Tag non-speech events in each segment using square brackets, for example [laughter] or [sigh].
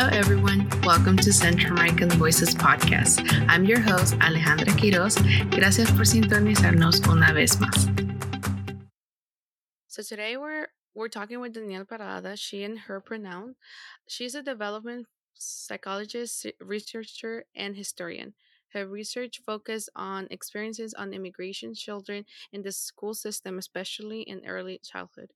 Hello, everyone. Welcome to Central American Voices Podcast. I'm your host, Alejandra Quiroz. Gracias por sintonizarnos una vez más. So today we're we're talking with Danielle Parada. She and her pronoun. She's a development psychologist, researcher, and historian. Her research focused on experiences on immigration children in the school system, especially in early childhood.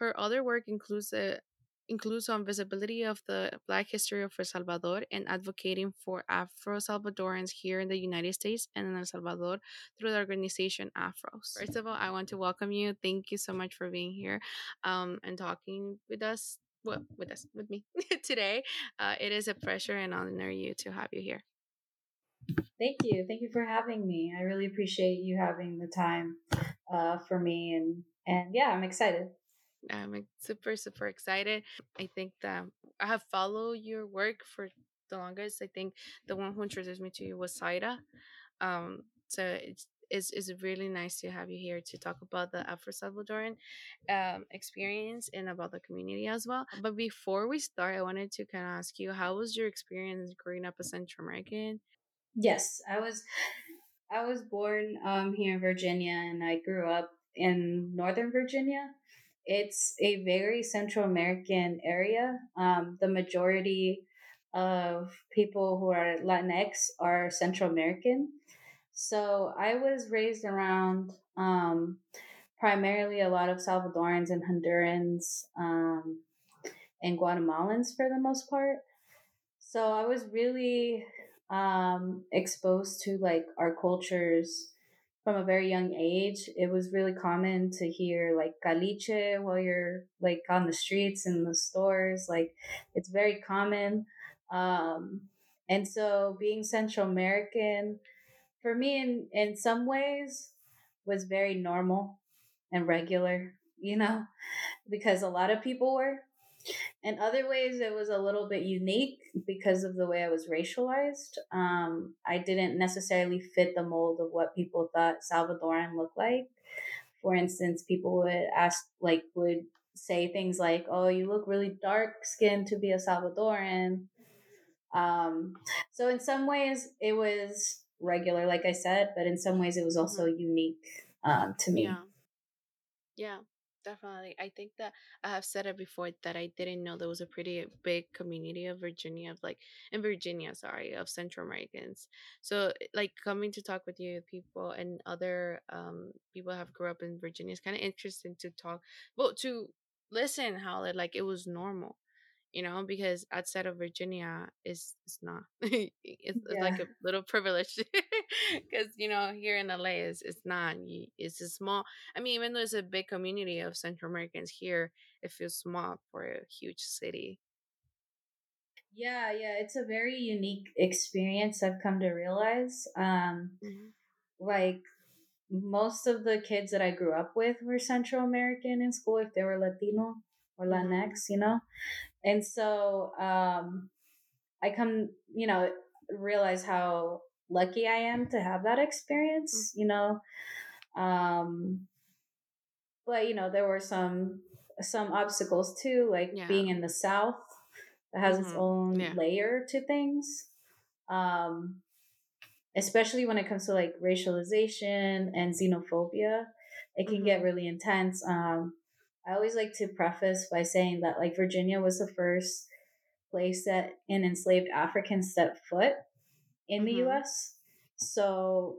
Her other work includes a includes on visibility of the Black history of El Salvador and advocating for Afro Salvadorans here in the United States and in El Salvador through the organization Afros. First of all, I want to welcome you. Thank you so much for being here um, and talking with us. Well, with us, with me [laughs] today. Uh, it is a pleasure and honor you to have you here. Thank you. Thank you for having me. I really appreciate you having the time uh, for me and and yeah, I'm excited. I'm super, super excited. I think that I have followed your work for the longest. I think the one who introduced me to you was Saida. Um, so it's it's, it's really nice to have you here to talk about the Afro Salvadoran um, experience and about the community as well. But before we start, I wanted to kind of ask you, how was your experience growing up a Central American? Yes, I was. I was born um, here in Virginia, and I grew up in Northern Virginia. It's a very Central American area. Um, the majority of people who are Latinx are Central American. So I was raised around um, primarily a lot of Salvadorans and Hondurans um, and Guatemalans for the most part. So I was really um, exposed to like our cultures from a very young age. It was really common to hear like caliche while you're like on the streets and the stores. Like it's very common. Um, and so being Central American for me in, in some ways was very normal and regular, you know, because a lot of people were. In other ways, it was a little bit unique because of the way I was racialized. Um, I didn't necessarily fit the mold of what people thought Salvadoran looked like. For instance, people would ask, like, would say things like, "Oh, you look really dark skinned to be a Salvadoran." Um, so in some ways, it was regular, like I said, but in some ways, it was also mm-hmm. unique um, to me. Yeah. Yeah definitely. I think that I have said it before that I didn't know there was a pretty big community of Virginia, of like in Virginia, sorry, of Central Americans. So eh, like coming to talk with you people and other um people have grew up in Virginia is kind of interesting to talk, well, to listen how it like it was normal you know, because outside of Virginia is it's not. [laughs] it's, yeah. it's, like a little privilege [laughs] because you know here in LA is it's not. It's a small. I mean, even though it's a big community of Central Americans here, it feels small for a huge city. Yeah, yeah, it's a very unique experience. I've come to realize. Um, mm-hmm. Like most of the kids that I grew up with were Central American in school if they were Latino or. Latinx, you know? And so um, I come, you know, realize how lucky I am to have that experience, mm-hmm. you know. Um, but you know, there were some some obstacles too, like yeah. being in the South that has mm-hmm. its own yeah. layer to things. Um, especially when it comes to like racialization and xenophobia, it can get mm-hmm. really intense. Um, I always like to preface by saying that like Virginia was the first place that an enslaved African stepped foot in mm-hmm. the US. So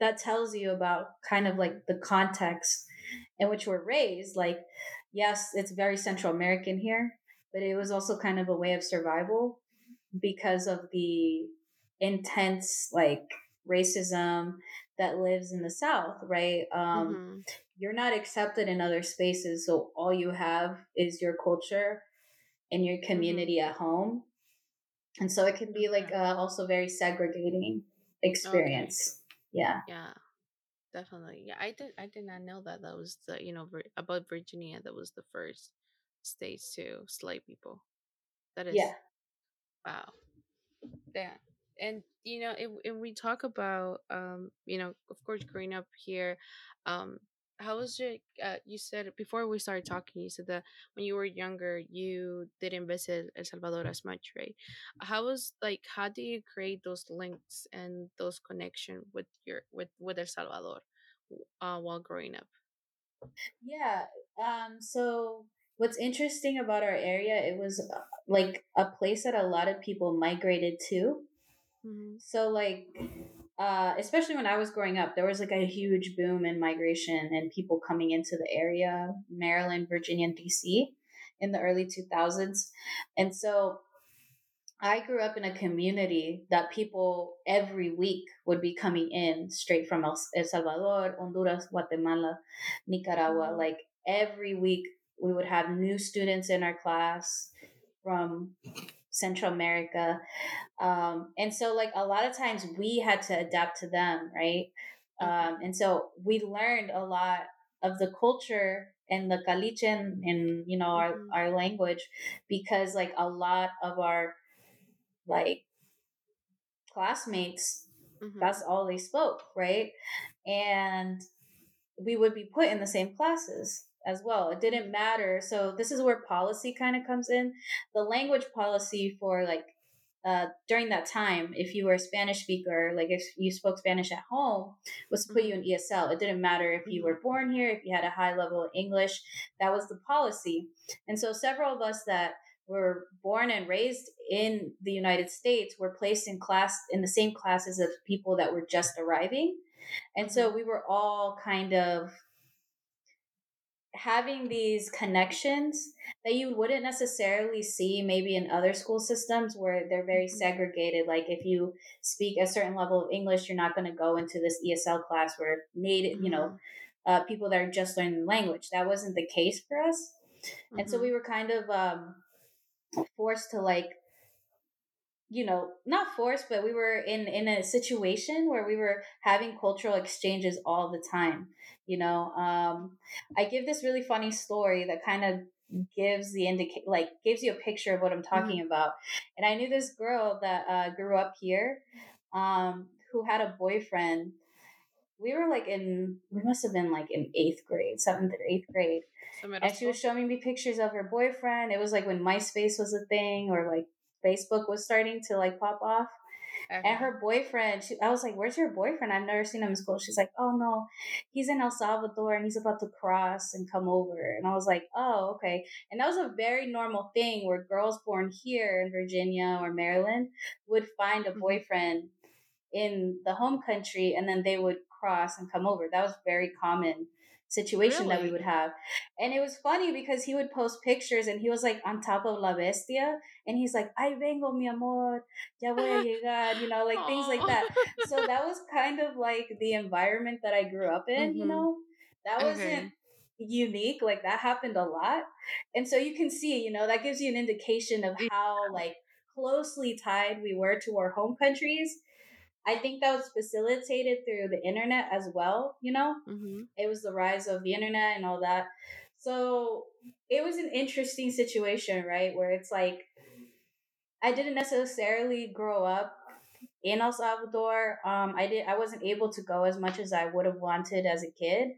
that tells you about kind of like the context in which we're raised. Like, yes, it's very Central American here, but it was also kind of a way of survival because of the intense like racism that lives in the South, right? Um, mm-hmm you're not accepted in other spaces. So all you have is your culture and your mm-hmm. community mm-hmm. at home. And so it can be like uh, also very segregating experience. Okay. Yeah. Yeah. Definitely. Yeah, I did I did not know that that was the, you know, about Virginia that was the first state to slave people. That is Yeah. Wow. Yeah and you know if, if we talk about um you know of course growing up here um how was it? Uh, you said before we started talking, you said that when you were younger, you didn't visit El Salvador as much, right? How was like how do you create those links and those connection with your with with El Salvador uh, while growing up? Yeah. Um. So what's interesting about our area? It was uh, like a place that a lot of people migrated to. Mm-hmm. So like uh, especially when I was growing up, there was like a huge boom in migration and people coming into the area, Maryland, Virginia, and DC in the early 2000s. And so I grew up in a community that people every week would be coming in straight from El Salvador, Honduras, Guatemala, Nicaragua. Mm-hmm. Like every week, we would have new students in our class from Central America. Um, and so, like, a lot of times we had to adapt to them, right? Um, and so we learned a lot of the culture and the caliche and, and you know, our, Mhm. our language because, like, a lot of our, like, classmates, Mhm. that's all they spoke, right? And we would be put in the same classes as well. It didn't matter. So this is where policy kind of comes in. The language policy for like uh, during that time, if you were a Spanish speaker, like if you spoke Spanish at home, was to put mm-hmm. you in ESL. It didn't matter if you were mm-hmm. born here, if you had a high level of English. That was the policy. And so several of us that were born and raised in the United States were placed in class in the same classes as people that were just arriving. And so mm-hmm. we were all kind of having these connections that you wouldn't necessarily see maybe in other school systems where they're very Mhm. segregated. Like if you speak a certain level of english you're not going to go into this esl class where native you know uh, people that are just learning the language. That wasn't the case for us. And so we were kind of um, forced to like you know not forced but we were in in a situation where we were having cultural exchanges all the time you know um i give this really funny story that kind of gives the indicate like gives you a picture of what i'm talking about. And i knew this girl that uh, grew up here um who had a boyfriend. We were like in we must have been like in eighth grade seventh or eighth grade. And she was showing me pictures of her boyfriend. It was like when myspace was a thing or like facebook was starting to like pop off. And her boyfriend she, i was like where's your boyfriend? I've never seen him in school. She's like oh no. He's in el salvador and he's about to cross and come over. And i was like oh okay. And that was a very normal thing where girls born here in virginia or maryland would find a Mhm. boyfriend in the home country and then they would cross and come over. That was very common situation that we would have and it was funny because he would post pictures and he was like on top of la bestia and he's like I vengo mi amor ya voy a llegar you know like things like that so that was kind of like the environment that I grew up in, you Mhm. know? That Okay. wasn't unique. Like that happened a lot. And so you can see, you know, that gives you an indication of how like closely tied we were to our home countries. I think that was facilitated through the internet as well, you know? Mhm. It was the rise of the internet and all that. So it was an interesting situation, right? Where it's like I didn't necessarily grow up in El Salvador. Um, I did. I wasn't able to go as much as I would have wanted as a kid.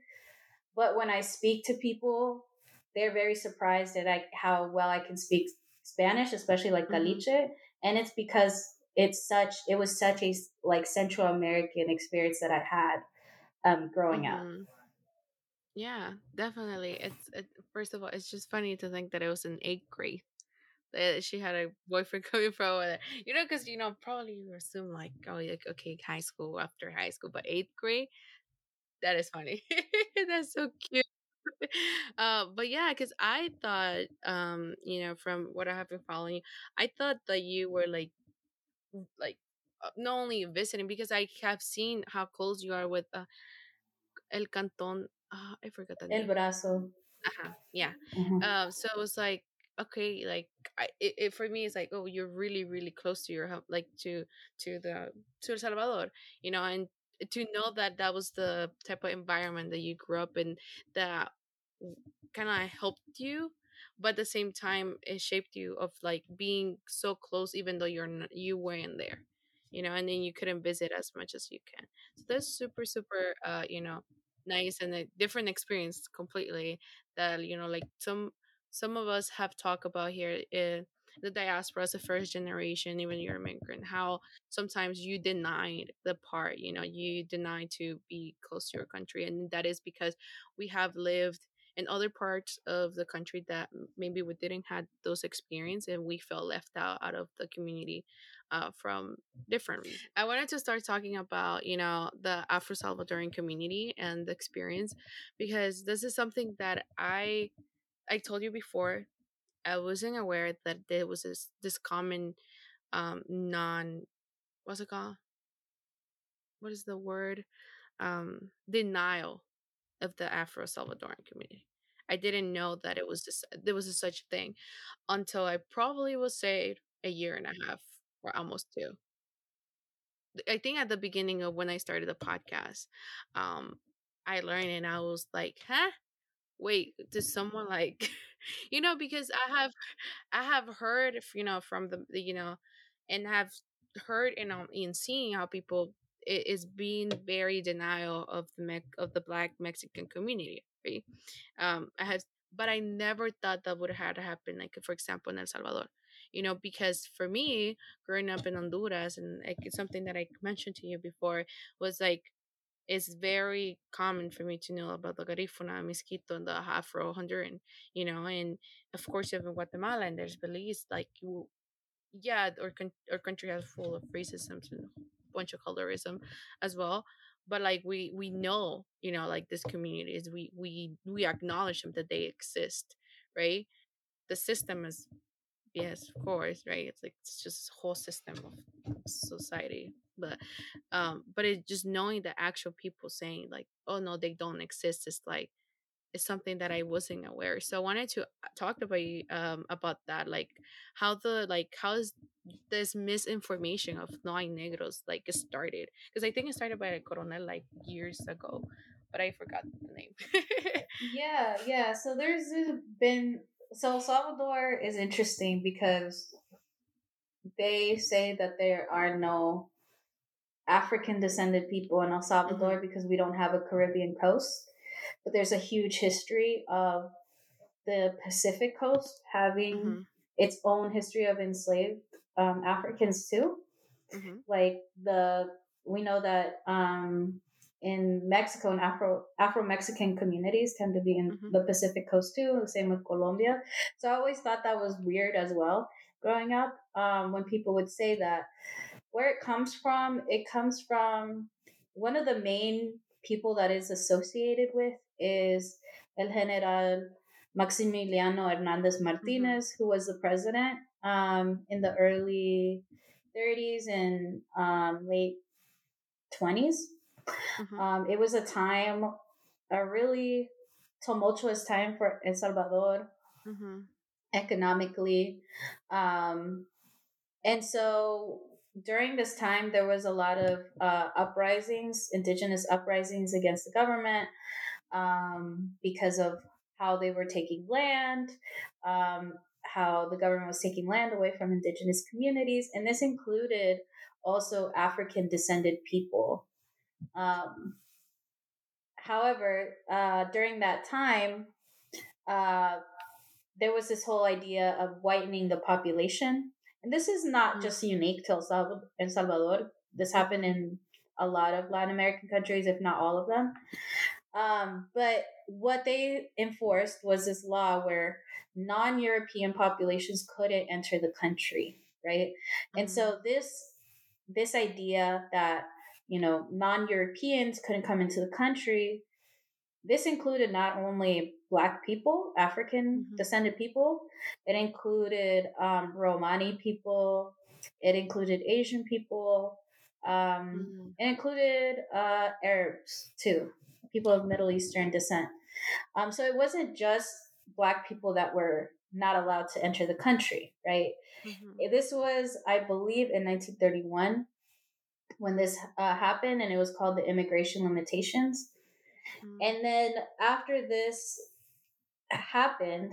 But when I speak to people, they're very surprised at like how well I can speak Spanish, especially like Mhm. caliche, and it's because it's such. It was such a like Central American experience that I had um, growing up. Mhm. Yeah, definitely. It's it, first of all, it's just funny to think that it was in eighth grade that she had a boyfriend [laughs] coming from there. You know, because you know probably you assume like oh like okay high school after high school, but eighth grade that is funny. [laughs] That's so cute. [laughs] Uh, but yeah, because I thought um you know from what I have been following, I thought that you were like like uh, not only visiting because I have seen how close you are with uh, El Canton. Uh, I forgot the El name. brazo. Uh-huh. Yeah. Mhm. Um. So it was like okay, like I it, it for me it's like oh you're really really close to your home, like to to the to El Salvador, you know, and to know that that was the type of environment that you grew up in that kind of helped you but at the same time it shaped you of like being so close even though you're not, you weren't there you know and then you couldn't visit as much as you can. So that's super super uh you know nice and a different experience completely that you know like some some of us have talked about here in the diaspora as a first generation even you're immigrant how sometimes you denied the part you know you deny to be close to your country and that is because we have lived in other parts of the country that maybe we didn't have those experience and we felt left out out of the community uh, from different reasons. I wanted to start talking about, you know, the Afro Salvadoran community and the experience because this is something that I I told you before. I wasn't aware that there was this this common um non what's it called? What is the word? Um denial of the Afro Salvadoran community. I didn't know that it was this there was a such a thing until I probably was saved a year and a half or almost two. I think at the beginning of when I started the podcast, um, I learned and I was like, huh? Wait, did someone like [laughs] you know, because I have I have heard you know from the, the you know and have heard and um in seeing how people is being very denial of the Me- of the black Mexican community, right? Um I had but I never thought that would have happened like for example in El Salvador you know because for me growing up in honduras and like something that i mentioned to you before was like it's very common for me to know about the garifuna miskito and the afro honduran you know and of course you have in guatemala and there's belize like you yeah our, our country is full of racism and bunch of colorism as well but like we we know you know like this communities we we we acknowledge them that they exist right? The system is yes of course right? It's like it's just whole system of society but um but it's just knowing the actual people saying like oh no they don't exist is like it's something that i wasn't aware. So i wanted to uh, talk about you um about that like how the like how is this misinformation of knowing negros like started because i think it started by a coronel like years ago but i forgot the name [laughs] yeah yeah so there's been so El Salvador is interesting because they say that there are no African descended people in El Salvador mm-hmm. because we don't have a Caribbean coast. But there's a huge history of the Pacific coast having mm-hmm. its own history of enslaved um, Africans too. Mm-hmm. Like the we know that um, in Mexico and Afro Afro Mexican communities tend to be in mm-hmm. the Pacific coast too. The same with Colombia. So I always thought that was weird as well growing up. Um, when people would say that, where it comes from, it comes from one of the main people that is associated with is El General Maximiliano Hernandez Martinez, mm-hmm. who was the president um, in the early 30s and um, late 20s. Mm-hmm. Um, it was a time, a really tumultuous time for El Salvador mm-hmm. economically. Um, and so during this time, there was a lot of uh, uprisings, indigenous uprisings against the government um, because of how they were taking land, um, how the government was taking land away from indigenous communities. And this included also African descended people. Um, however, uh, during that time, uh, there was this whole idea of whitening the population. And this is not mm-hmm. just unique to El Salvador, El Salvador. This happened in a lot of Latin American countries, if not all of them. Um, but what they enforced was this law where non European populations couldn't enter the country, right? Mm-hmm. And so this this idea that you know, non Europeans couldn't come into the country. This included not only Black people, African mm-hmm. descended people, it included um, Romani people, it included Asian people, um, mm-hmm. it included uh, Arabs too, people of Middle Eastern descent. Um, so it wasn't just Black people that were not allowed to enter the country, right? Mm-hmm. This was, I believe, in 1931 when this uh, happened, and it was called the immigration limitations. Mm-hmm. And then after this happened,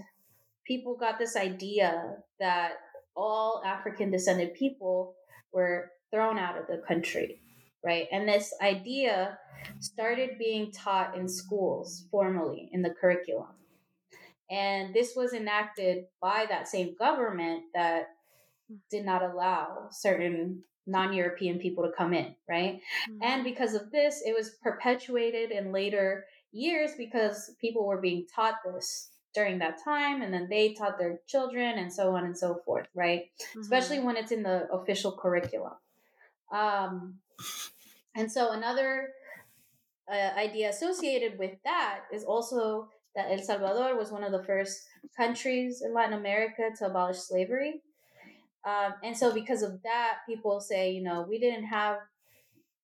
people got this idea that all African descended people were thrown out of the country, right? And this idea started being taught in schools formally in the curriculum. And this was enacted by that same government that did not allow certain non European people to come in, right? Mm-hmm. And because of this, it was perpetuated in later years because people were being taught this during that time and then they taught their children and so on and so forth, right? Mm-hmm. Especially when it's in the official curriculum. Um, and so another uh, idea associated with that is also that El Salvador was one of the first countries in Latin America to abolish slavery. Um, and so, because of that, people say, you know, we didn't have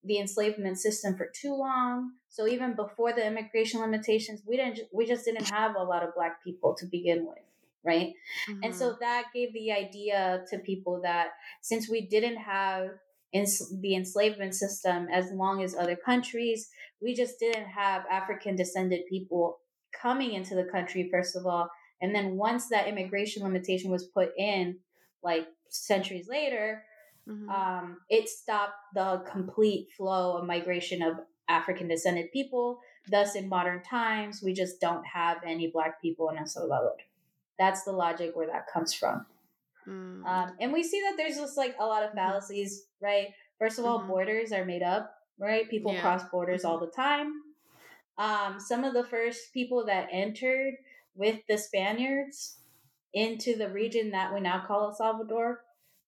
the enslavement system for too long. So even before the immigration limitations, we didn't, we just didn't have a lot of black people to begin with, right? Mm-hmm. And so mm-hmm. that gave the idea to people that since we didn't have ens- the enslavement system as long as other countries, we just didn't have African descended people coming into the country first of all, and then once that immigration limitation was put in, like centuries later, mm-hmm. um, it stopped the complete flow of migration of African descended people. Thus, in modern times, we just don't have any Black people in El Salvador. That's the logic where that comes from. Mm. Um, and we see that there's just like a lot of mm-hmm. fallacies, right? First of all, mm-hmm. borders are made up, right? People yeah. cross borders all mm-hmm. the time. Um, some of the first people that entered with the Spaniards into the region that we now call El Salvador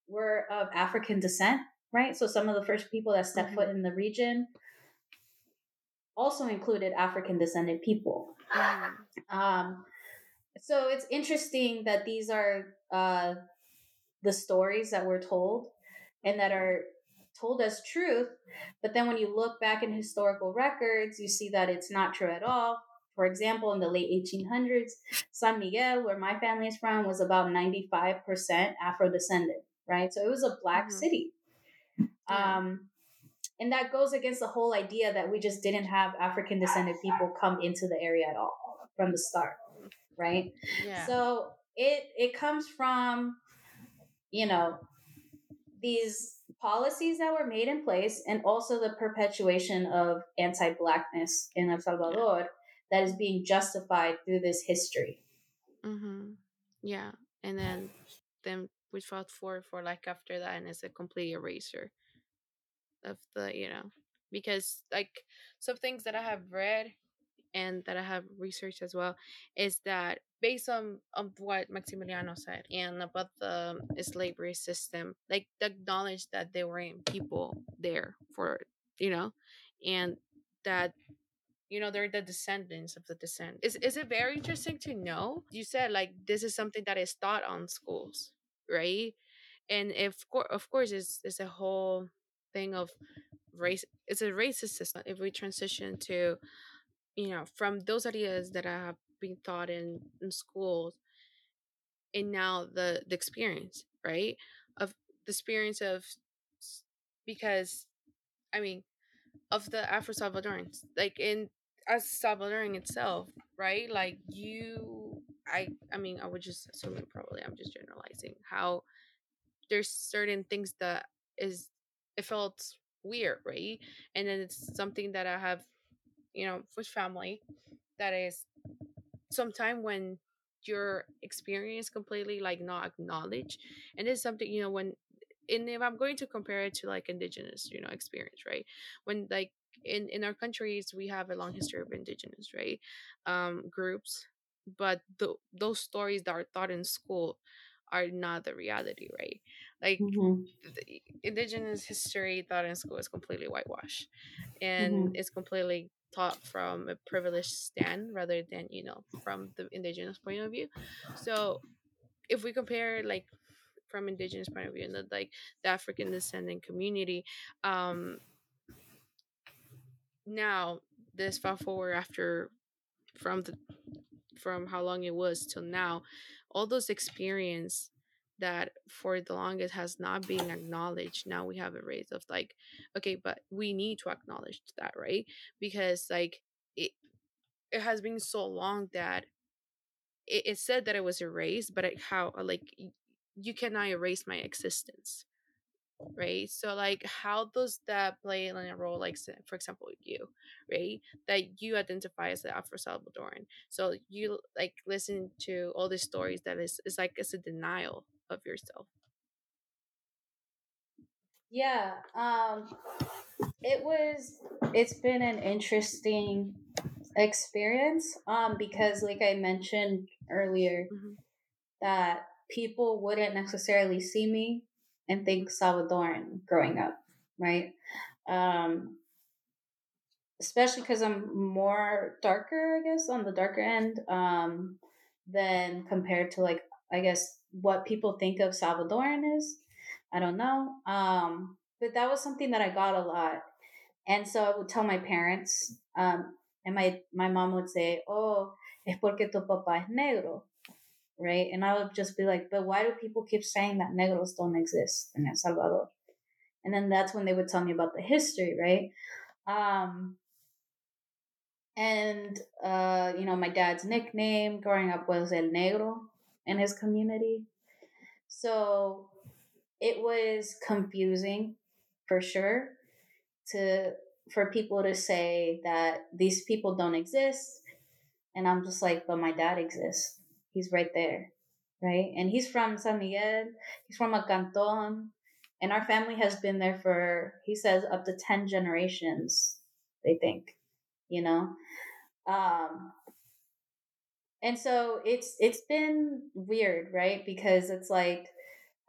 were of African descent, right? So some of the first people that stepped mm-hmm. foot in the region also included African descended people. Mm-hmm. Um, so it's interesting that these are uh, the stories that we're told and that are told as truth. But then when you look back in historical records, you see that it's not true at all. For example, in the late 1800s, San Miguel, where my family is from, was about 95% Afro descendant, right? So it was a black mm-hmm. city. Yeah. Um, and that goes against the whole idea that we just didn't have African descended people come into the area at all from the start, right? Yeah. So it it comes from, you know, these policies that were made in place and also the perpetuation of anti-blackness in El Salvador that is being justified through this history. Mm-hmm. Yeah, and then then we fought for for like after that, and it's a complete eraser of the you know because like some things that I have read and that I have researched as well is that based on, on what Maximiliano said and about the slavery system, like the knowledge that there were people there for you know, and that you know they're the descendants of the descent. Is is it very interesting to know? You said like this is something that is taught on schools right? And if of course it's, it's a whole thing of race it's a racist system. If we transition to you know from those ideas that I have been taught in in schools and now the the experience right of the experience of because i mean of the afro salvadorans like in as Salvadoran itself, right? Like you, I, I mean, I would just assuming probably I'm just generalizing how there's certain things that is it felt weird, right? And then it's something that I have, you know, with family that is sometime when your experience completely like not acknowledged and it's something you know when and if i'm going to compare it to like indigenous you know experience right? When like in in our countries we have a long history of indigenous right um groups but the, those stories that are taught in school are not the reality right? Like mm-hmm. indigenous history taught in school is completely whitewashed and mm-hmm. it's completely taught from a privileged stand rather than you know from the indigenous point of view so if we compare like from indigenous point of view and the, like the african descendant community um now this fast forward after from the from how long it was till now all those experience that for the longest has not been acknowledged now we have a raise of like okay but we need to acknowledge that right? Because like it it has been so long that it, it said that it was erased but it, how uh, like you cannot erase my existence right? So like how does that play in a role like for example you right? That you identify as the afro salvadoran. So you like listen to all these stories that is is like it's a denial of yourself yeah um it was it's been an interesting experience um because like i mentioned earlier mm-hmm. that people wouldn't necessarily see me and think salvadoran growing up right um especially because i'm more darker i guess on the darker end um than compared to like i guess what people think of salvadoran is i don't know um but that was something that i got a lot and so I would tell my parents, um, and my, my mom would say, Oh, es porque tu papá es negro. Right. And I would just be like, But why do people keep saying that negros don't exist in El Salvador? And then that's when they would tell me about the history, right? Um, and, uh, you know, my dad's nickname growing up was El Negro in his community. So it was confusing for sure to for people to say that these people don't exist. And i'm just like but my dad exists. He's right there. Right? And he's from san miguel. He's from a canton and our family has been there for he says up to 10 generations they think you know? Um and so it's it's been weird right because it's like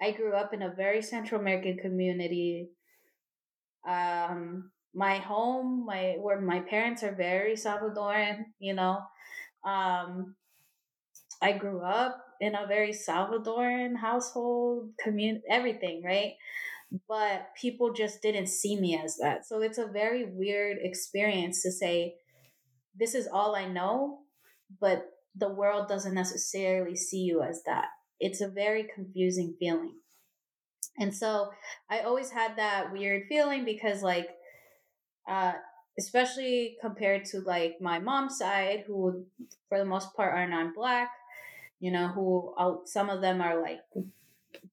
i grew up in a very central american community um, my home, my where my parents are very Salvadoran, you know. Um, I grew up in a very Salvadoran household, community, everything, right? But people just didn't see me as that. So it's a very weird experience to say, this is all I know, but the world doesn't necessarily see you as that. It's a very confusing feeling. And so I always had that weird feeling because, like, uh, especially compared to like my mom's side, who for the most part are non black, you know, who I'll, some of them are like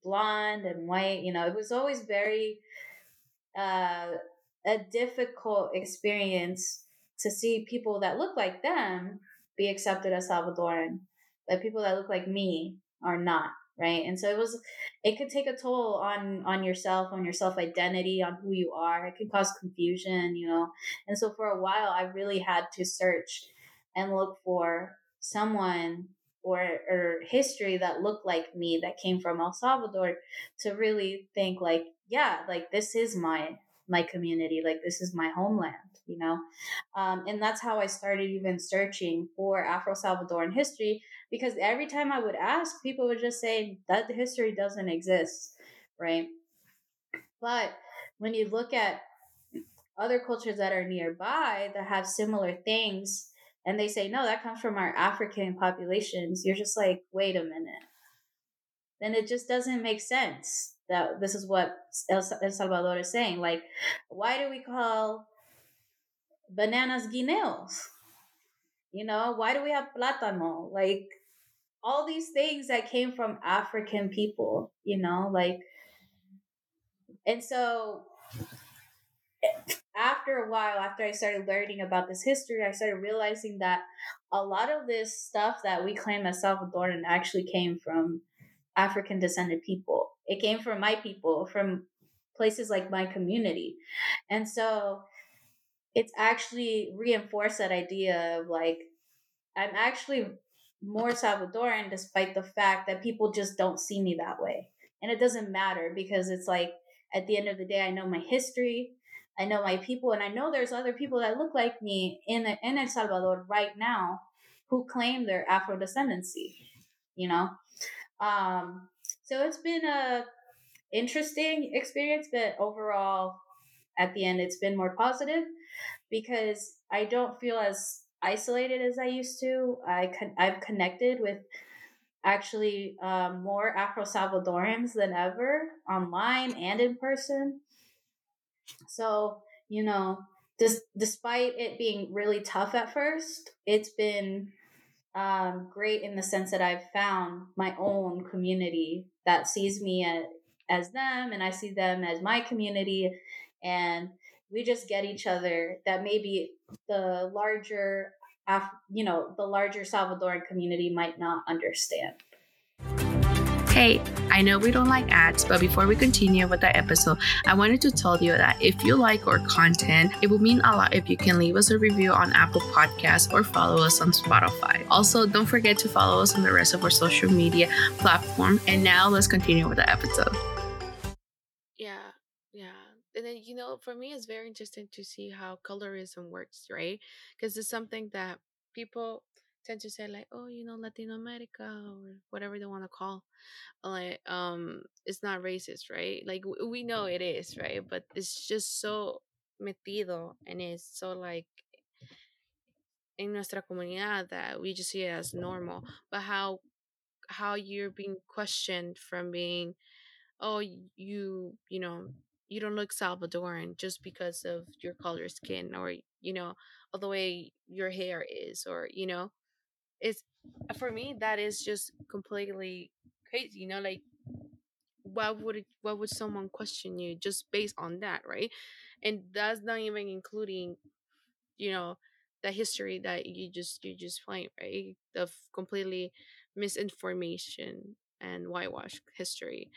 blonde and white, you know, it was always very uh, a difficult experience to see people that look like them be accepted as Salvadoran, but people that look like me are not right? And so it was it could take a toll on on yourself on your self identity on who you are. It could cause confusion you know? And so for a while i really had to search and look for someone or or history that looked like me that came from el salvador to really think like yeah like this is my my community like this is my homeland you know um, and that's how i started even searching for afro salvadoran history because every time I would ask, people would just say that the history doesn't exist, right? But when you look at other cultures that are nearby that have similar things, and they say, no, that comes from our African populations, you're just like, wait a minute. Then it just doesn't make sense that this is what El Salvador is saying. Like, why do we call bananas guineos? You know, why do we have plátano? Like, all these things that came from African people, you know, like, and so after a while, after I started learning about this history, I started realizing that a lot of this stuff that we claim as Salvadoran actually came from African descended people. It came from my people, from places like my community. And so it's actually reinforced that idea of like, I'm actually more Salvadoran despite the fact that people just don't see me that way. And it doesn't matter because it's like at the end of the day, I know my history, I know my people, and I know there's other people that look like me in in El Salvador right now who claim their Afro descendancy. You know, um, so it's been a interesting experience, but overall, at the end, it's been more positive because I don't feel as isolated as I used to. I con- I've connected with actually um, more Afro Salvadorans than ever online and in person. So you know, despite it being really tough at first, it's been um, great in the sense that I've found my own community that sees me as them and I see them as my community and we just get each other that maybe the larger you know the larger Salvadoran community might not understand. Hey, I know we don't like ads, but before we continue with the episode, I wanted to tell you that if you like our content, it would mean a lot if you can leave us a review on Apple Podcasts or follow us on Spotify. Also, don't forget to follow us on the rest of our social media platform. And now let's continue with the episode. And then, you know, for me, it's very interesting to see how colorism works, right? Because it's something that people tend to say like oh you know latino america or whatever they want to call like um it's not racist right? Like we know it is right? But it's just so metido and it's so like in nuestra comunidad that we just see it as normal. But how how you're being questioned from being oh you you know you don't look salvadoran just because of your color skin or you know or the way your hair is or you know it's uh, for me that is just completely crazy you know like why would it, why would someone question you just based on that right? And that's not even including you know the history that you just you just find right? Of completely misinformation and whitewash history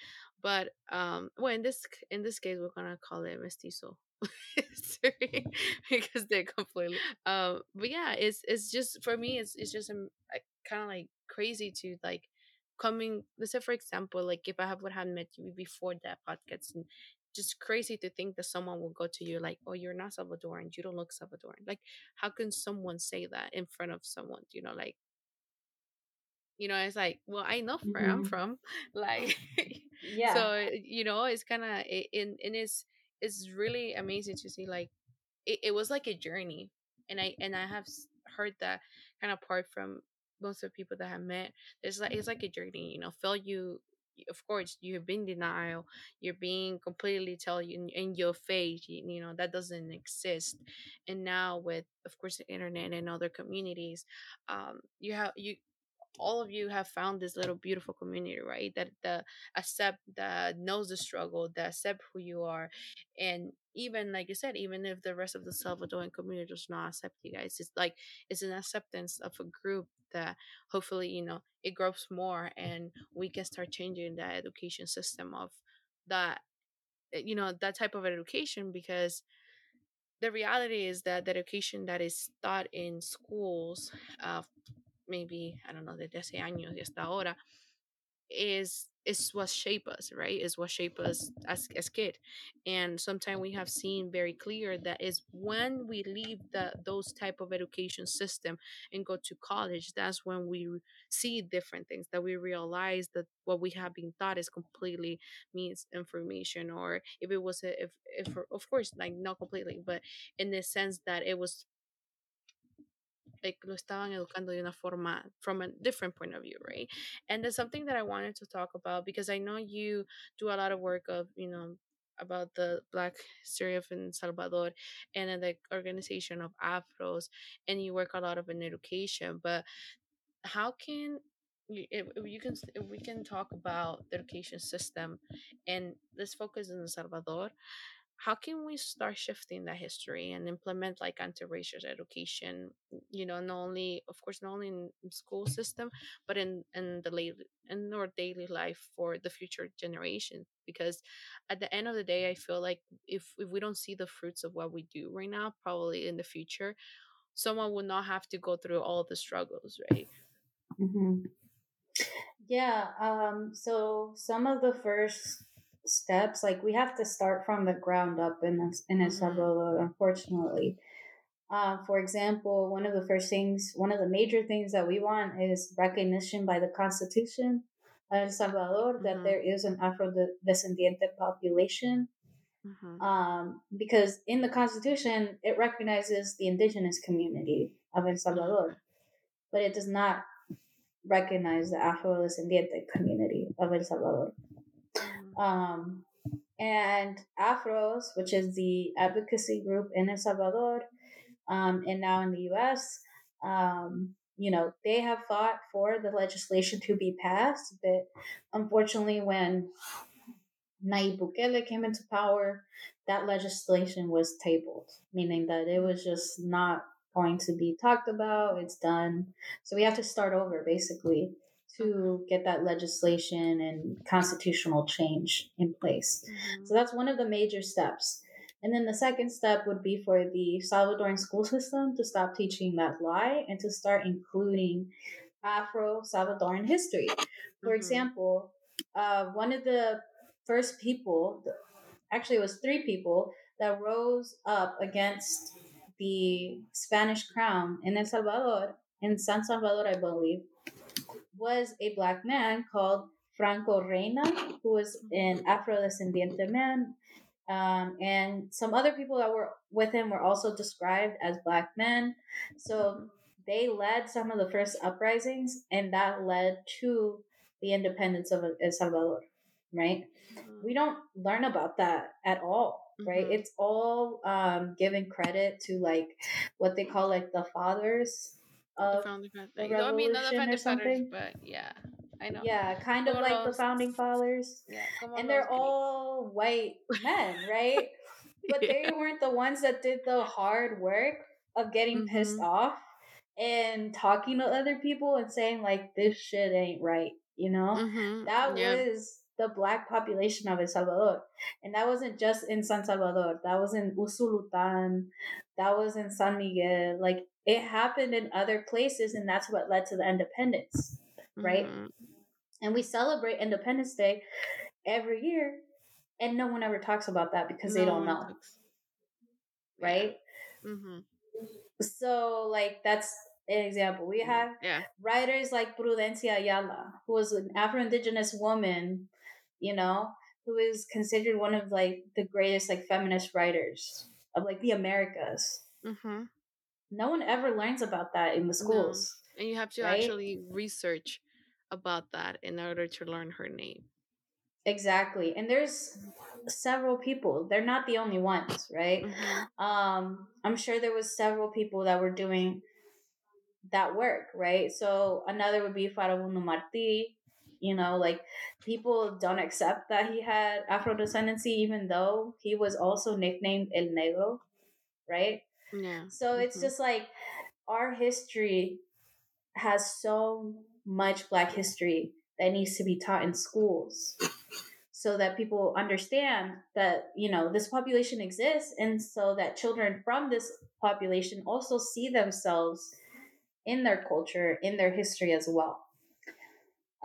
but um well in this in this case we're gonna call it mestizo. [laughs] History because they're completely um but yeah it's it's just for me it's it's just um, kind of like crazy to like coming let's say for example like if i have would have met you before that podcast and just crazy to think that someone will go to you like oh you're not salvadoran you don't look salvadoran like how can someone say that in front of someone you know like you know it's like well i know where mm-hmm. i'm from [laughs] like [laughs] yeah so you know it's kind of it, and, and it's it's really amazing to see like it, it was like a journey and i and i have heard that kind of part from most of the people that i met it's like it's like a journey you know feel you of course you've been denial you're being completely tell you in, in your face you, you, know that doesn't exist and now with of course the internet and other communities um you have you all of you have found this little beautiful community right? That the accept that knows the struggle that accept who you are and even like you said even if the rest of the salvadoran community does not accept you guys it's like it's an acceptance of a group that hopefully you know it grows more and we can start changing the education system of that eh, you know that type of education because the reality is that the education that is taught in schools uh, maybe I don't know desde hace años y hasta ahora is is what shape us right? Is what shape us as as kid. And sometimes we have seen very clear that is when we leave the those type of education system and go to college that's when we see different things that we realize that what we have been taught is completely misinformation or if it was a, if if of course like not completely but in the sense that it was like lo estaban educando de una forma from a different point of view right? And there's something that i wanted to talk about because i know you do a lot of work of you know about the black history of in salvador and the organization of afros and you work a lot of in education but how can if, if you can if we can talk about the education system and let's focus in salvador how can we start shifting that history and implement like anti-racist education you know not only of course not only in, school system but in in the late in our daily life for the future generations because at the end of the day i feel like if if we don't see the fruits of what we do right now probably in the future someone will not have to go through all the struggles right mm-hmm. yeah um so some of the first steps like we have to start from the ground up in in El mm-hmm. Salvador unfortunately uh, for example one of the first things one of the major things that we want is recognition by the constitution of El Salvador mm-hmm. that there is an Afro-descendiente population mm-hmm. um, because in the constitution it recognizes the indigenous community of El Salvador mm-hmm. but it does not recognize the Afro-descendiente community of El Salvador um, and Afros, which is the advocacy group in El Salvador um, and now in the US, um, you know, they have fought for the legislation to be passed, but unfortunately, when Nayib Bukele came into power, that legislation was tabled, meaning that it was just not going to be talked about. It's done. So we have to start over basically to get that legislation and constitutional change in place. Mm-hmm. So that's one of the major steps. And then the second step would be for the Salvadoran school system to stop teaching that lie and to start including Afro Salvadoran history. For mm-hmm. example, uh, one of the first people, actually, it was three people that rose up against the Spanish crown in El Salvador, in San Salvador, I believe, was a black man called Franco Reina, who was an Afrodescendiente man. Um, and some other people that were with him were also described as black men. So they led some of the first uprisings, and that led to the independence of El Salvador, right? Mm-hmm. We don't learn about that at all right mm-hmm. it's all um giving credit to like what they call like the fathers of the, the revolution I mean, not the something. Fathers, but yeah I know. Yeah, kind of like the founding fathers. Yeah, and they're all white men, right? [laughs] but yeah. they weren't the ones that did the hard work of getting mm-hmm. pissed off and talking to other people and saying like this shit ain't right, you know? Mm-hmm. That yeah. was the black population of El Salvador. And that wasn't just in San Salvador. That was in Usulután. That was in San Miguel. Like it happened in other places and that's what led to the independence. Right? Mm-hmm. And we celebrate Independence Day every year and no one ever talks about that because no they don't know. Talks. Right? Mm-hmm. So like that's an example. We have yeah. writers like Prudencia Ayala, who was an Afro Indigenous woman you know, who is considered one of like the greatest like feminist writers of like the Americas. Mm-hmm. No one ever learns about that in the schools. No. And you have to right? actually research about that in order to learn her name. Exactly. And there's several people. They're not the only ones, right? Mm-hmm. Um, I'm sure there was several people that were doing that work, right? So another would be Farabundo Marti, you know like people don't accept that he had afro descendancy even though he was also nicknamed el negro right yeah so mm-hmm. it's just like our history has so much black history that needs to be taught in schools so that people understand that you know this population exists and so that children from this population also see themselves in their culture in their history as well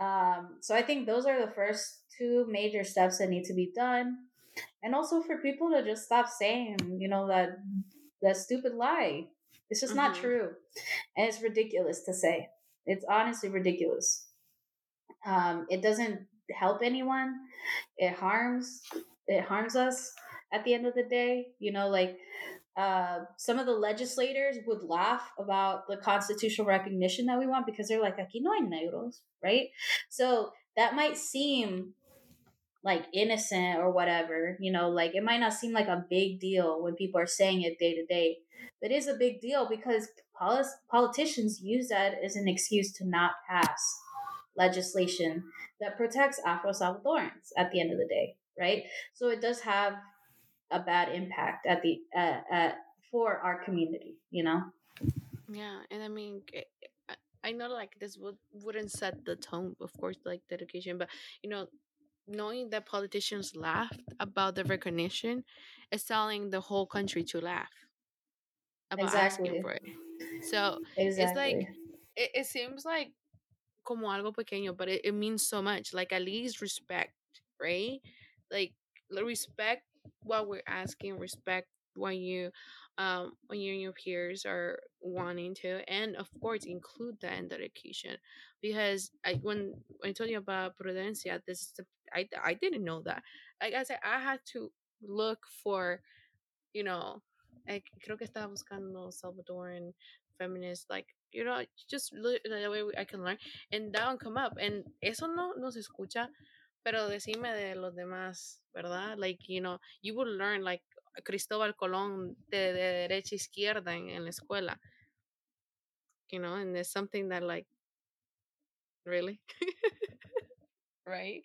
um, so I think those are the first two major steps that need to be done. And also for people to just stop saying, you know, that that stupid lie. It's just mm-hmm. not true. And it's ridiculous to say. It's honestly ridiculous. Um, it doesn't help anyone. It harms it harms us at the end of the day. You know, like uh, some of the legislators would laugh about the constitutional recognition that we want because they're like, aquí no hay negros, right? So that might seem like innocent or whatever, you know, like it might not seem like a big deal when people are saying it day to day, but it is a big deal because polis- politicians use that as an excuse to not pass legislation that protects Afro Salvadorans at the end of the day, right? So it does have a bad impact at the uh, uh, for our community you know yeah and i mean i know like this would wouldn't set the tone of course like the education but you know knowing that politicians laughed about the recognition is telling the whole country to laugh about exactly. asking for it so exactly. it's like it, it seems like como algo pequeño but it, it means so much like at least respect right like respect what we're asking, respect when you um when you and your peers are wanting to and of course include that in the education because i when, when i told you about prudencia this is the, i i didn't know that like i said i had to look for you know like creo que estaba buscando salvadoran feminist like you know just look the way i can learn and that will come up and eso no no se escucha pero decime de los demás, ¿verdad? Like, you know, you will learn like Cristóbal Colón de, de derecha a izquierda en, en la escuela. You know, and there's something that like, really? [laughs] right?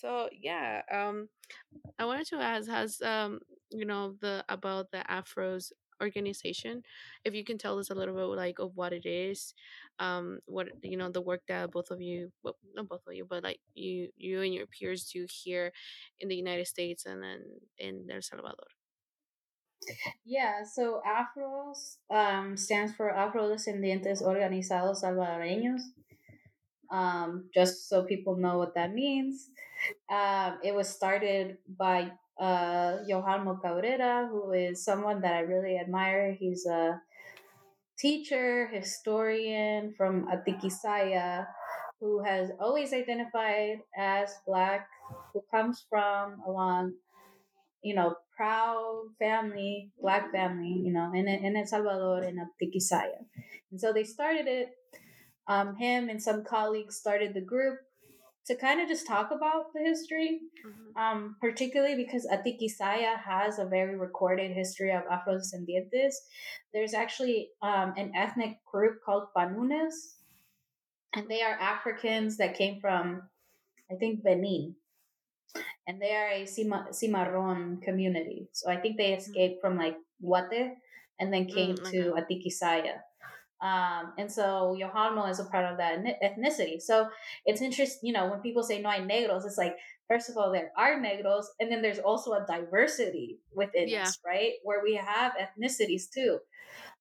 So yeah, um, I wanted to ask, has um, you know, the about the Afros organization, if you can tell us a little bit like of what it is, um, what you know, the work that both of you, well, not both of you, but like you, you and your peers do here in the United States and then in El Salvador. Yeah, so AFROS um, stands for Afrodescendientes Organizados Salvadoreños. Um, just so people know what that means. Um, it was started by uh, Yohalmo Cabrera, who is someone that I really admire. He's a teacher, historian from Atiquizaya, who has always identified as Black, who comes from along, you know, proud family, Black family, you know, in, in El Salvador, in Atiquizaya. And so they started it um, him and some colleagues started the group to kind of just talk about the history, mm-hmm. um, particularly because Atiquizaya has a very recorded history of Afrodescendientes. There's actually um, an ethnic group called Panunes, and they are Africans that came from, I think, Benin. And they are a Cima- Cimarron community. So I think they mm-hmm. escaped from like Guate and then came mm, okay. to Atiquizaya. Um, and so Yohalmo is a part of that ethnicity. So it's interesting, you know, when people say no hay negros, it's like, first of all, there are negros, and then there's also a diversity within yeah. us, right? Where we have ethnicities too.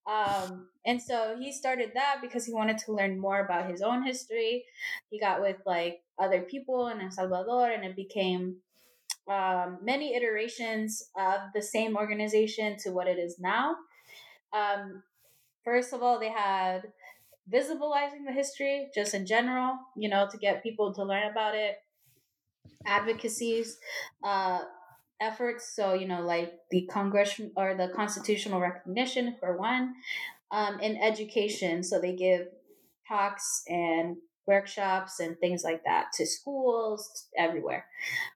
Um, and so he started that because he wanted to learn more about his own history. He got with like other people in El Salvador, and it became um, many iterations of the same organization to what it is now. Um, First of all, they had visibilizing the history just in general, you know, to get people to learn about it, advocacies, uh, efforts. So, you know, like the congressional or the constitutional recognition for one, um, in education. So they give talks and workshops and things like that to schools everywhere.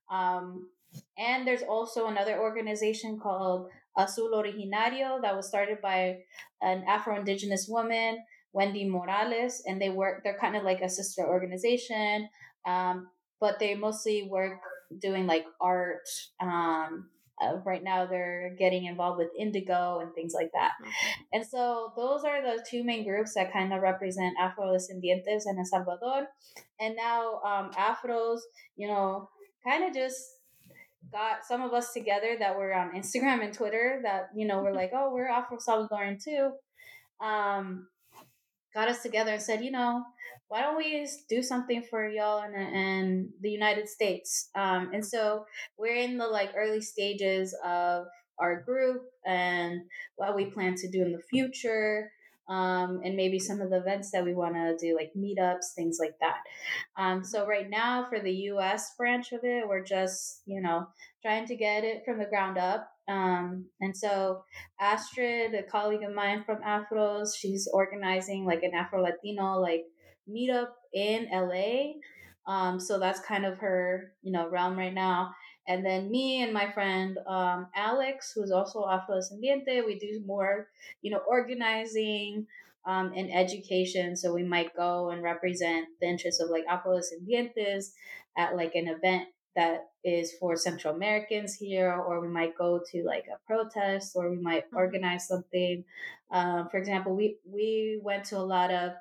Um, and there's also another organization called Azul Originario that was started by an Afro Indigenous woman, Wendy Morales, and they work. They're kind of like a sister organization, um, but they mostly work doing like art. Um, uh, right now, they're getting involved with indigo and things like that. Okay. And so, those are the two main groups that kind of represent Afro descendientes in El Salvador. And now, um, Afros, you know, kind of just got some of us together that were on Instagram and Twitter that, you know, were like, oh, we're Afro Salvadoran too. Um, got us together and said, you know, why don't we do something for y'all in, in the United States? Um, and so we're in the like early stages of our group and what we plan to do in the future um, and maybe some of the events that we want to do, like meetups, things like that. Um, so right now, for the U.S. branch of it, we're just you know trying to get it from the ground up. Um, and so Astrid, a colleague of mine from Afros, she's organizing like an Afro Latino like meetup in LA. Um, so that's kind of her, you know, realm right now. And then me and my friend um, Alex, who's also Afro Afrodescendiente, we do more, you know, organizing um, and education. So we might go and represent the interests of like Afro Afrodescendientes at like an event that is for Central Americans here, or we might go to like a protest, or we might mm-hmm. organize something. Um, for example, we we went to a lot of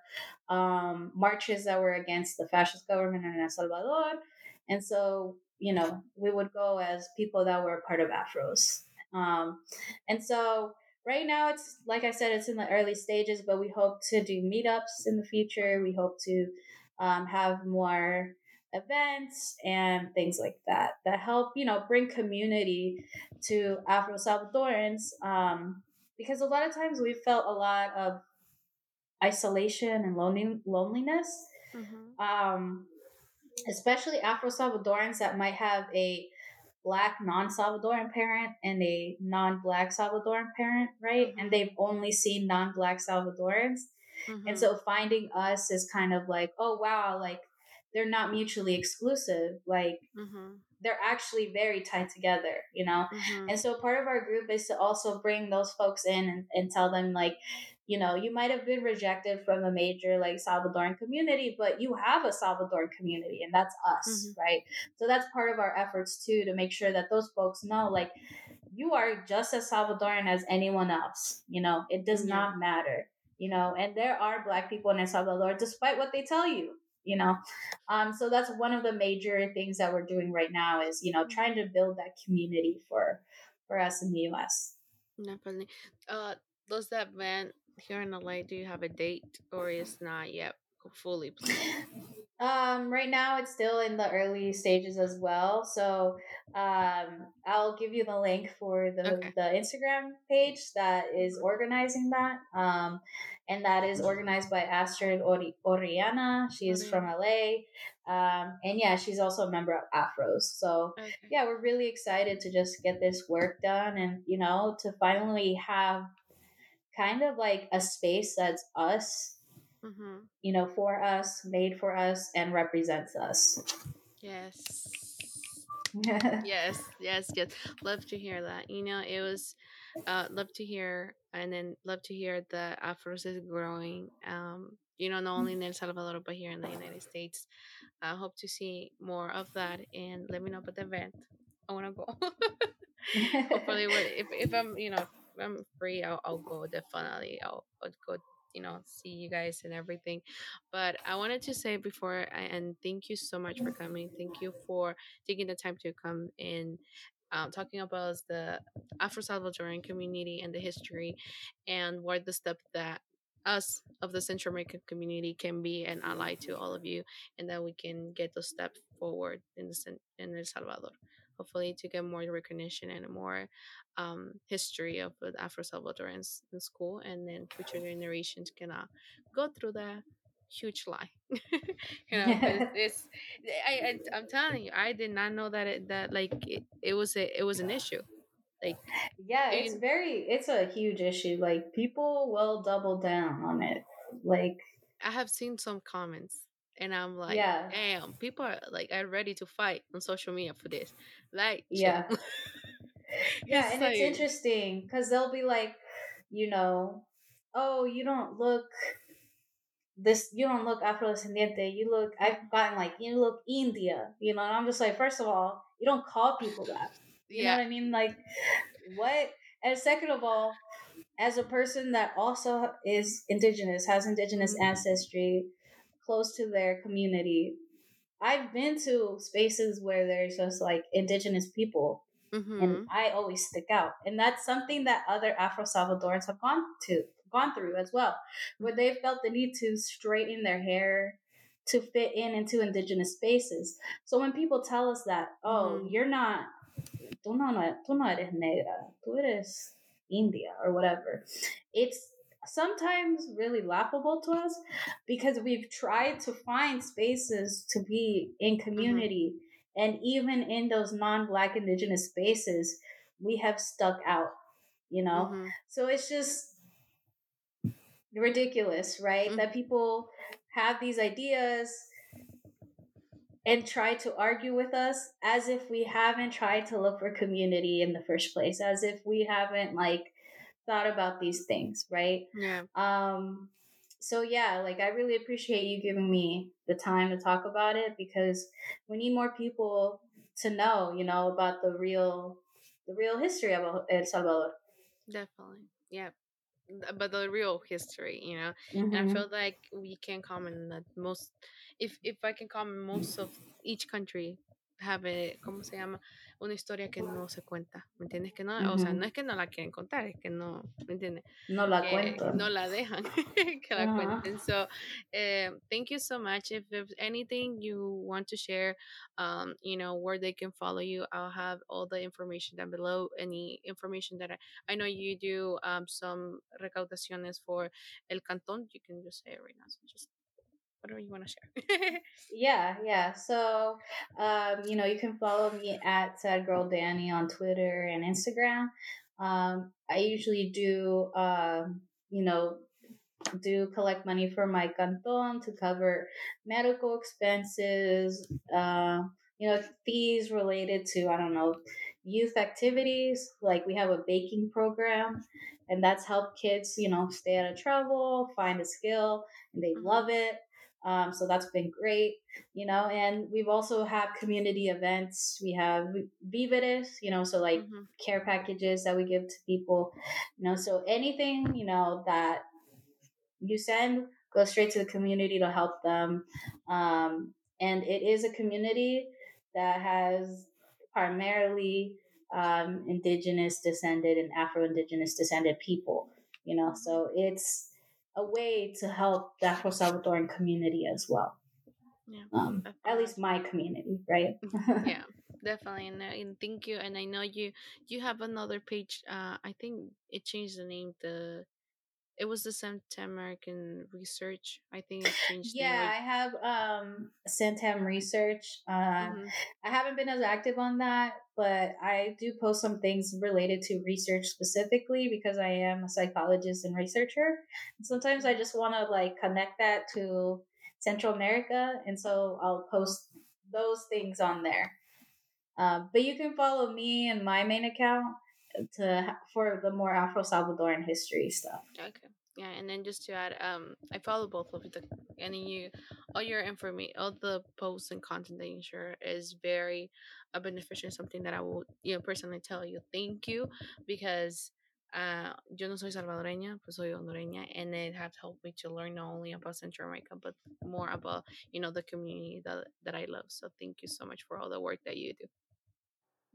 um, marches that were against the fascist government in El Salvador, and so you know, we would go as people that were part of Afros. Um, and so right now it's like I said, it's in the early stages, but we hope to do meetups in the future. We hope to um, have more events and things like that that help you know bring community to Afro Salvadorans. Um, because a lot of times we felt a lot of isolation and lonely, loneliness. Mm-hmm. Um, especially Afro Salvadorans that might have a black non Salvadoran parent and a non black Salvadoran parent, right? Mm-hmm. And they've only seen non black Salvadorans. Mm-hmm. And so finding us is kind of like, oh, wow, like they're not mutually exclusive. Like mm-hmm. they're actually very tied together, you know? Mm-hmm. And so part of our group is to also bring those folks in and, and tell them, like, you know, you might have been rejected from a major like Salvadoran community, but you have a Salvadoran community and that's us, mm-hmm. right? So that's part of our efforts too to make sure that those folks know like you are just as Salvadoran as anyone else. You know, it does not matter. You know, and there are black people in El Salvador despite what they tell you you know um, so that's one of the major things that we're doing right now is you know trying to build that community for for us in the us definitely uh does that event here in LA, do you have a date or is not yet fully planned? [laughs] Um, right now it's still in the early stages as well. So um, I'll give you the link for the, okay. the Instagram page that is organizing that. Um, and that is organized by Astrid Ori- Oriana. She's mm-hmm. from LA. Um, and yeah, she's also a member of Afros. So okay. yeah, we're really excited to just get this work done and, you know, to finally have kind of like a space that's us, mm-hmm. you know, for us, made for us, and represents us. Yes. [laughs] yes, yes, yes. Love to hear that. You know, it was uh love to hear and then love to hear that Afros is growing. Um, you know, not only in El Salvador but here in the United States. I hope to see more of that and let me know about the event. I wanna go. [laughs] Hopefully if if I'm you know I'm free, I'll, I'll go definitely. I'll, I'll go you know see you guys and everything but i wanted to say before I, and thank you so much for coming thank you for taking the time to come in um, talking about the afro salvadoran community and the history and what the step that us of the central american community can be an ally to all of you and that we can get those steps forward in the in el salvador hopefully to get more recognition and more um, history of the Afro Salvadorans in school, and then future generations can uh, go through that huge lie. [laughs] you know, it's, [laughs] it's I, I am telling you, I did not know that it that like it, it was a it was an issue. Like yeah, it's very it's a huge issue. Like people will double down on it. Like I have seen some comments and I'm like, yeah. damn, people are like are ready to fight on social media for this. Like, [laughs] yeah, [laughs] yeah, and it's interesting because they'll be like, you know, oh, you don't look this, you don't look Afrodescendiente. You look, I've gotten like, you look India, you know. And I'm just like, first of all, you don't call people that. You yeah. know what I mean? Like, what? And second of all, as a person that also is indigenous, has indigenous mm-hmm. ancestry, close to their community. I've been to spaces where there's just like indigenous people, mm-hmm. and I always stick out. And that's something that other Afro Salvadorans have gone to gone through as well, where they felt the need to straighten their hair to fit in into indigenous spaces. So when people tell us that, oh, mm-hmm. you're not, tú no, tú no eres negra, tú eres India or whatever, it's sometimes really laughable to us because we've tried to find spaces to be in mm-hmm. community mm-hmm. and even in those non-black indigenous spaces we have stuck out you know mm-hmm. so it's just ridiculous right mm-hmm. that people have these ideas and try to argue with us as if we haven't tried to look for community in the first place as if we haven't like thought about these things, right? Yeah. Um so yeah, like I really appreciate you giving me the time to talk about it because we need more people to know, you know, about the real the real history of El Salvador. Definitely. Yeah. But the real history, you know. Mm-hmm. And I mm-hmm. feel like we can comment that most if if I can comment most of each country have a, ¿cómo se llama? Una historia que no se cuenta, ¿me entiendes? Que no, uh-huh. o sea, no es que no la quieren contar, es que no, ¿me entiendes? No la cuentan. No la dejan [laughs] que la uh-huh. cuenten. So, uh, thank you so much. If there's anything you want to share, um, you know, where they can follow you, I'll have all the information down below. Any information that I, I know you do um, some recaudaciones for El Cantón, you can just say it right now. So just whatever you want to share. [laughs] yeah, yeah. So, um, you know, you can follow me at Sad Girl Danny on Twitter and Instagram. Um, I usually do, um, you know, do collect money for my canton to cover medical expenses, uh, you know, fees related to, I don't know, youth activities. Like we have a baking program and that's helped kids, you know, stay out of trouble, find a skill, and they mm-hmm. love it. Um, so that's been great, you know, and we've also have community events. We have Viveres, you know, so like mm-hmm. care packages that we give to people, you know, so anything, you know, that you send goes straight to the community to help them. Um, and it is a community that has primarily um, indigenous descended and Afro indigenous descended people, you know, so it's a way to help the Afro Salvadoran community as well. Yeah, um, at least my community, right? [laughs] yeah, definitely. And, uh, and thank you. And I know you you have another page. Uh, I think it changed the name. The it was the Santam American Research. I think it [laughs] changed. yeah, I have um Santam Research. Um, mm-hmm. I haven't been as active on that, but I do post some things related to research specifically because I am a psychologist and researcher. And sometimes I just want to like connect that to Central America, and so I'll post those things on there. Um, but you can follow me and my main account to for the more Afro Salvadoran history stuff. Okay. Yeah, and then just to add, um, I follow both of the and you, all your information, all the posts and content that you share is very uh, beneficial. Something that I will, you know, personally tell you thank you because uh, yo no soy salvadoreña, pues soy hondureña, and it has helped me to learn not only about Central America but more about you know the community that that I love. So thank you so much for all the work that you do.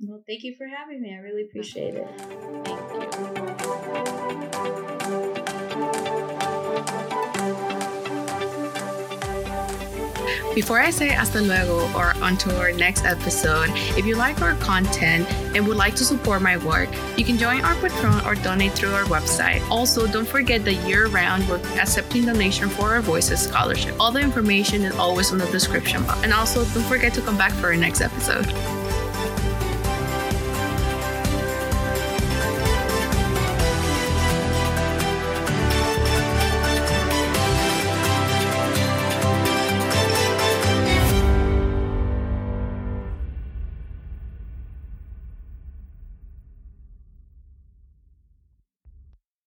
Well, thank you for having me. I really appreciate it. Thank you. Before I say hasta luego or onto our next episode, if you like our content and would like to support my work, you can join our Patreon or donate through our website. Also, don't forget that year round we're accepting donation for our Voices Scholarship. All the information is always in the description box. And also, don't forget to come back for our next episode.